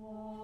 我。